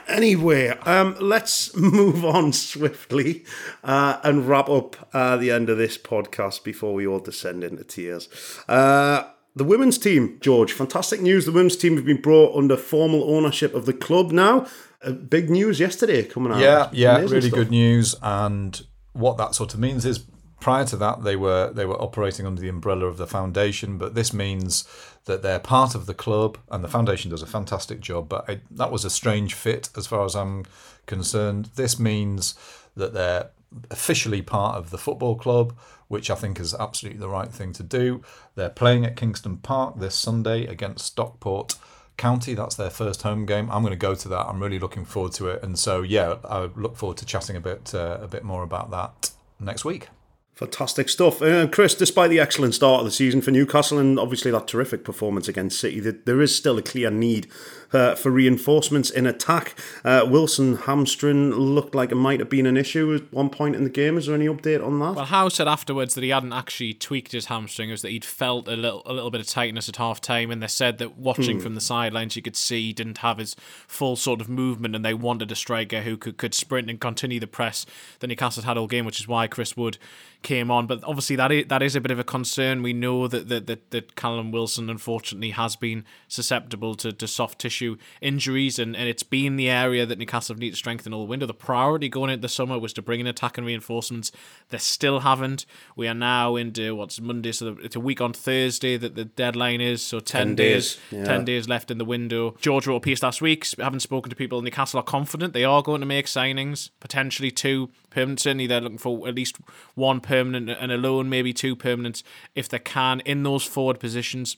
Anyway, um, let's move on swiftly uh, and wrap up uh, the end of this podcast before we all descend into tears. Uh, the women's team, George, fantastic news. The women's team have been brought under formal ownership of the club now. Uh, big news yesterday coming out. Yeah, yeah, Amazing really stuff. good news. And what that sort of means is, prior to that, they were they were operating under the umbrella of the foundation, but this means that they're part of the club, and the foundation does a fantastic job. But I, that was a strange fit, as far as I'm concerned. This means that they're officially part of the football club, which I think is absolutely the right thing to do. They're playing at Kingston Park this Sunday against Stockport. County. That's their first home game. I'm going to go to that. I'm really looking forward to it. And so, yeah, I look forward to chatting a bit uh, a bit more about that next week. Fantastic stuff. Uh, Chris, despite the excellent start of the season for Newcastle and obviously that terrific performance against City, there- there is still a clear need uh, for reinforcements in attack. Uh, Wilson hamstring looked like it might have been an issue at one point in the game. Is there any update on that? Well, Howe said afterwards that he hadn't actually tweaked his hamstring, it was that he'd felt a little a little bit of tightness at half time, and they said that watching Hmm. from the sidelines, you could see he didn't have his full sort of movement, and they wanted a striker who could, could sprint and continue the press that Newcastle had all game, which is why Chris Wood came on. But obviously, that is, that is a bit of a concern. We know that that, that, that Callum Wilson, unfortunately, has been susceptible to, to soft tissue injuries, and, and it's been the area that Newcastle needed to strengthen all the window. The priority going into the summer was to bring in attack and reinforcements. They still haven't. We are now into what's Monday, so it's a week on Thursday that the deadline is. So 10, 10 days, days, yeah. 10 days left in the window. George wrote a piece last week, having spoken to people in Newcastle, are confident they are going to make signings, potentially two permanent. Certainly, they're looking for at least one permanent and a loan, maybe two permanents if they can in those forward positions.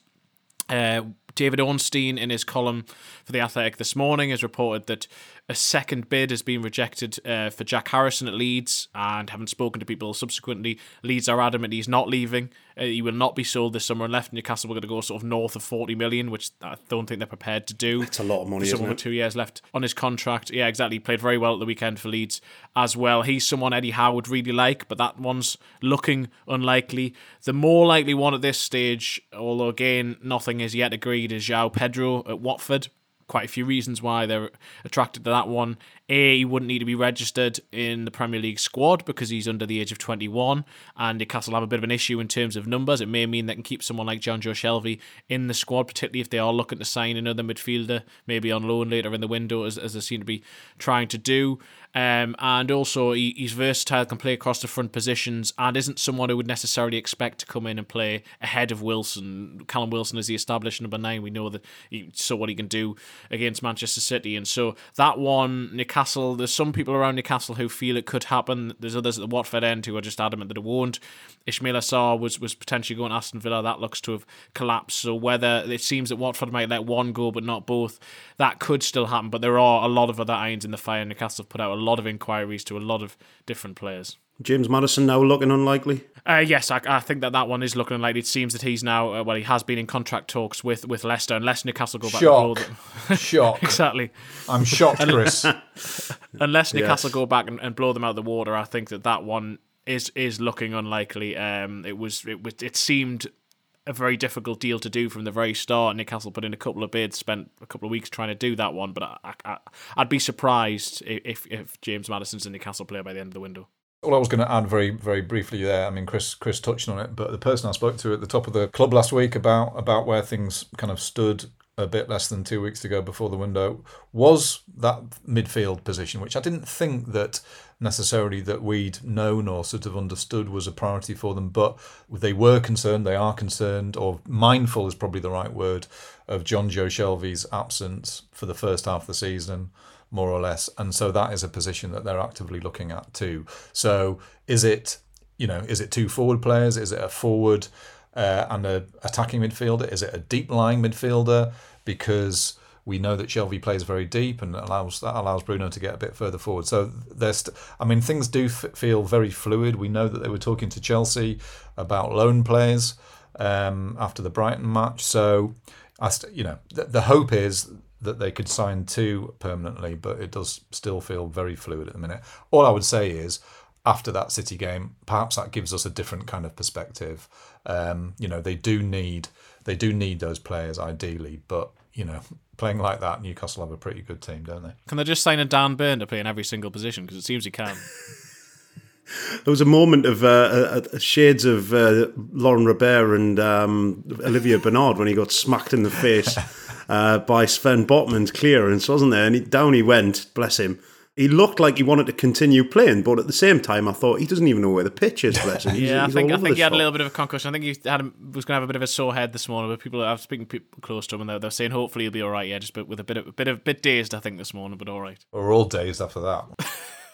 Uh, David Ornstein, in his column for The Athletic this morning, has reported that a second bid has been rejected uh, for Jack Harrison at Leeds, and having spoken to people subsequently, Leeds are adamant he's not leaving. Uh, he will not be sold this summer and left. Newcastle. We're going to go sort of north of 40 million, which I don't think they're prepared to do. It's a lot of money, someone it? with two years left on his contract. Yeah, exactly. He played very well at the weekend for Leeds as well. He's someone Eddie Howe would really like, but that one's looking unlikely. The more likely one at this stage, although again, nothing is yet agreed, is João Pedro at Watford. Quite a few reasons why they're attracted to that one. A, he wouldn't need to be registered in the Premier League squad because he's under the age of 21, and Newcastle have a bit of an issue in terms of numbers. It may mean they can keep someone like Jonjo Shelvey in the squad, particularly if they are looking to sign another midfielder, maybe on loan later in the window, as, as they seem to be trying to do. Um, and also, he, he's versatile, can play across the front positions, and isn't someone who would necessarily expect to come in and play ahead of Wilson. Callum Wilson is the established number nine. We know that he saw what he can do against Manchester City, and so that one, Newcastle. There's some people around Newcastle who feel it could happen. There's others at the Watford end who are just adamant that it won't. Ismaïla Sarr was was potentially going to Aston Villa. That looks to have collapsed. So whether it seems that Watford might let one go but not both, that could still happen. But there are a lot of other irons in the fire. Newcastle have put out a lot of inquiries to a lot of different players. James Maddison now looking unlikely. Uh, yes, I, I think that that one is looking unlikely. it seems that he's now uh, well he has been in contract talks with with Leicester unless Newcastle go back Shock. and blow them. Shock. exactly. I'm shocked, Chris. unless Yes. Newcastle go back and, and blow them out of the water, I think that that one is is looking unlikely. Um, it was it was it seemed a very difficult deal to do from the very start. Newcastle put in a couple of bids, spent a couple of weeks trying to do that one, but I, I, I'd be surprised if if James Maddison's a Newcastle player by the end of the window. All I was going to add very, very briefly there. I mean, Chris, Chris touched on it, but the person I spoke to at the top of the club last week about about where things kind of stood a bit less than two weeks ago before the window was that midfield position, which I didn't think that necessarily that we'd known or sort of understood was a priority for them, but they were concerned, they are concerned, or mindful is probably the right word, of Jonjo Shelvey's absence for the first half of the season more or less. And so that is a position that they're actively looking at too. So is it, you know, is it two forward players? Is it a forward uh, and a attacking midfielder? Is it a deep lying midfielder? Because we know that Shelvey plays very deep and allows that allows Bruno to get a bit further forward. So there's, st- I mean, things do f- feel very fluid. We know that they were talking to Chelsea about loan players um, after the Brighton match. So I, st- you know, the, the hope is that they could sign two permanently, but it does still feel very fluid at the minute. All I would say is, after that City game, perhaps that gives us a different kind of perspective. Um, you know, they do need they do need those players ideally, but you know, playing like that, Newcastle have a pretty good team, don't they? Can they just sign a Dan Burn to play in every single position? Because it seems he can. There was a moment of uh, uh, uh, shades of uh, Laurent Robert and um, Olivier Bernard when he got smacked in the face uh, by Sven Botman's clearance, wasn't there? And he, down he went, bless him. He looked like he wanted to continue playing, but at the same time, I thought he doesn't even know where the pitch is. Bless him. He's, yeah, he's I think I think the he had a little bit of a concussion. I think he had a, was going to have a bit of a sore head this morning. But people, I was speaking people close to him, and they're, they're saying hopefully he'll be all right. Yeah, just but with a bit of a bit of bit dazed, I think this morning, but all right. We're all dazed after that.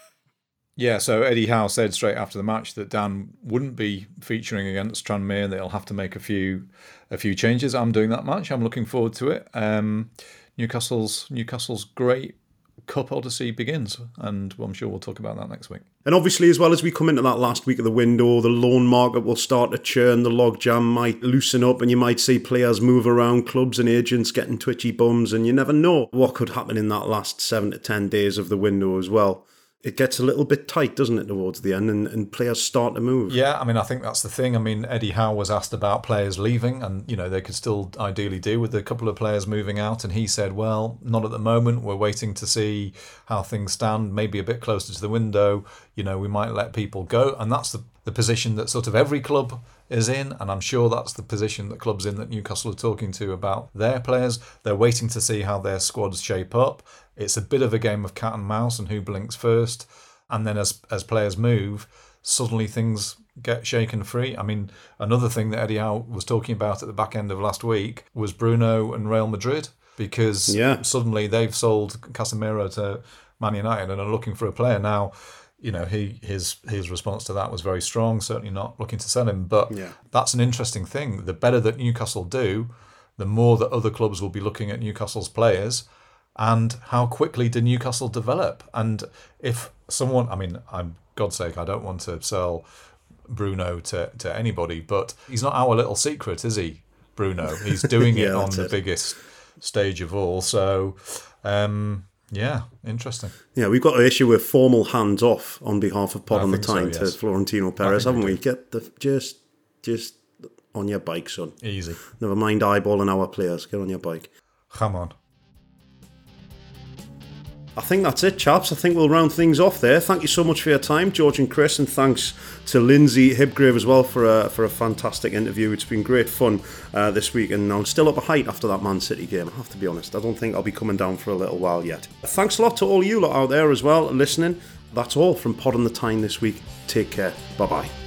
yeah, so Eddie Howe said straight after the match that Dan wouldn't be featuring against Tranmere, and that he'll have to make a few a few changes. I'm doing that match. I'm looking forward to it. Um, Newcastle's Newcastle's great cup odyssey begins, and I'm sure we'll talk about that next week. And obviously, as well as we come into that last week of the window, the loan market will start to churn, the logjam might loosen up, and you might see players move around, clubs and agents getting twitchy bums, and you never know what could happen in that last seven to ten days of the window as well. It gets a little bit tight, doesn't it, towards the end, and, and players start to move. Yeah, I mean, I think that's the thing. I mean, Eddie Howe was asked about players leaving, and you know they could still ideally do with a couple of players moving out, and he said, "Well, not at the moment. We're waiting to see how things stand. Maybe a bit closer to the window. You know, we might let people go, and that's the the position that sort of every club is in, and I'm sure that's the position that clubs in that Newcastle are talking to about their players. They're waiting to see how their squads shape up. It's a bit of a game of cat and mouse and who blinks first, and then as as players move, suddenly things get shaken free. I mean, another thing that Eddie Howe was talking about at the back end of last week was Bruno and Real Madrid because Yeah. suddenly they've sold Casemiro to Man United and are looking for a player now. You know, he his his response to that was very strong. Certainly not looking to sell him, but Yeah. that's an interesting thing. The better that Newcastle do, the more that other clubs will be looking at Newcastle's players, and how quickly did Newcastle develop. And if someone, I mean, I'm God's sake, I don't want to sell Bruno to to anybody, but he's not our little secret, is he? Bruno, he's doing it on the it. biggest stage of all. So, um, yeah, interesting. Yeah, we've got an issue with formal hands off on behalf of Pod on the think so, Tyne yes. to Florentino Perez, haven't we we? Get the just just on your bike, son. Easy. Never mind eyeballing our players. Get on your bike. Come on. I think that's it, chaps. I think we'll round things off there. Thank you so much for your time, George and Chris, and thanks to Lynsey Hipgrave as well for a for a fantastic interview. It's been great fun uh, this week, and I'm still up a height after that Man City game. I have to be honest. I don't think I'll be coming down for a little while yet. Thanks a lot to all you lot out there as well listening. That's all from Pod on the Tyne this week. Take care. Bye bye.